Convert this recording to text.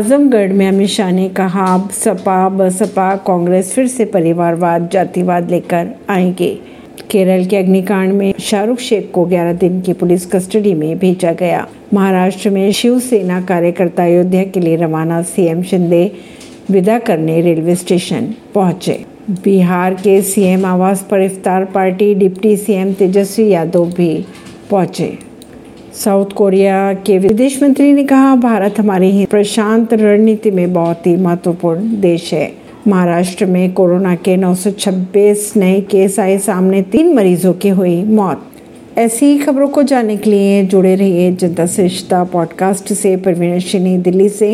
आजमगढ़ में अमित शाह ने कहा, अब सपा, बसपा, कांग्रेस फिर से परिवारवाद, जातिवाद लेकर आएँगे। केरल के अग्निकांड में शाहरुख शेख को 11 दिन की पुलिस कस्टडी में भेजा गया। महाराष्ट्र में शिवसेना कार्यकर्ता अयोध्या के लिए रवाना सीएम शिंदे विदा करने रेलवे स्टेशन पहुँचे। बिहार के सीएम आवास पर इफ्तार party, deputy CM Tejashwi Yadav भी पहुँचे। साउथ कोरिया के विदेश मंत्री ने कहा, भारत हमारी प्रशांत रणनीति में बहुत ही महत्वपूर्ण देश है। महाराष्ट्र में कोरोना के 926 नए केस आए, सामने तीन मरीजों की हुई मौत। ऐसी खबरों को जानने के लिए जुड़े रहिए जनता श्रेष्ठता पॉडकास्ट से। प्रवीण परवीन दिल्ली से।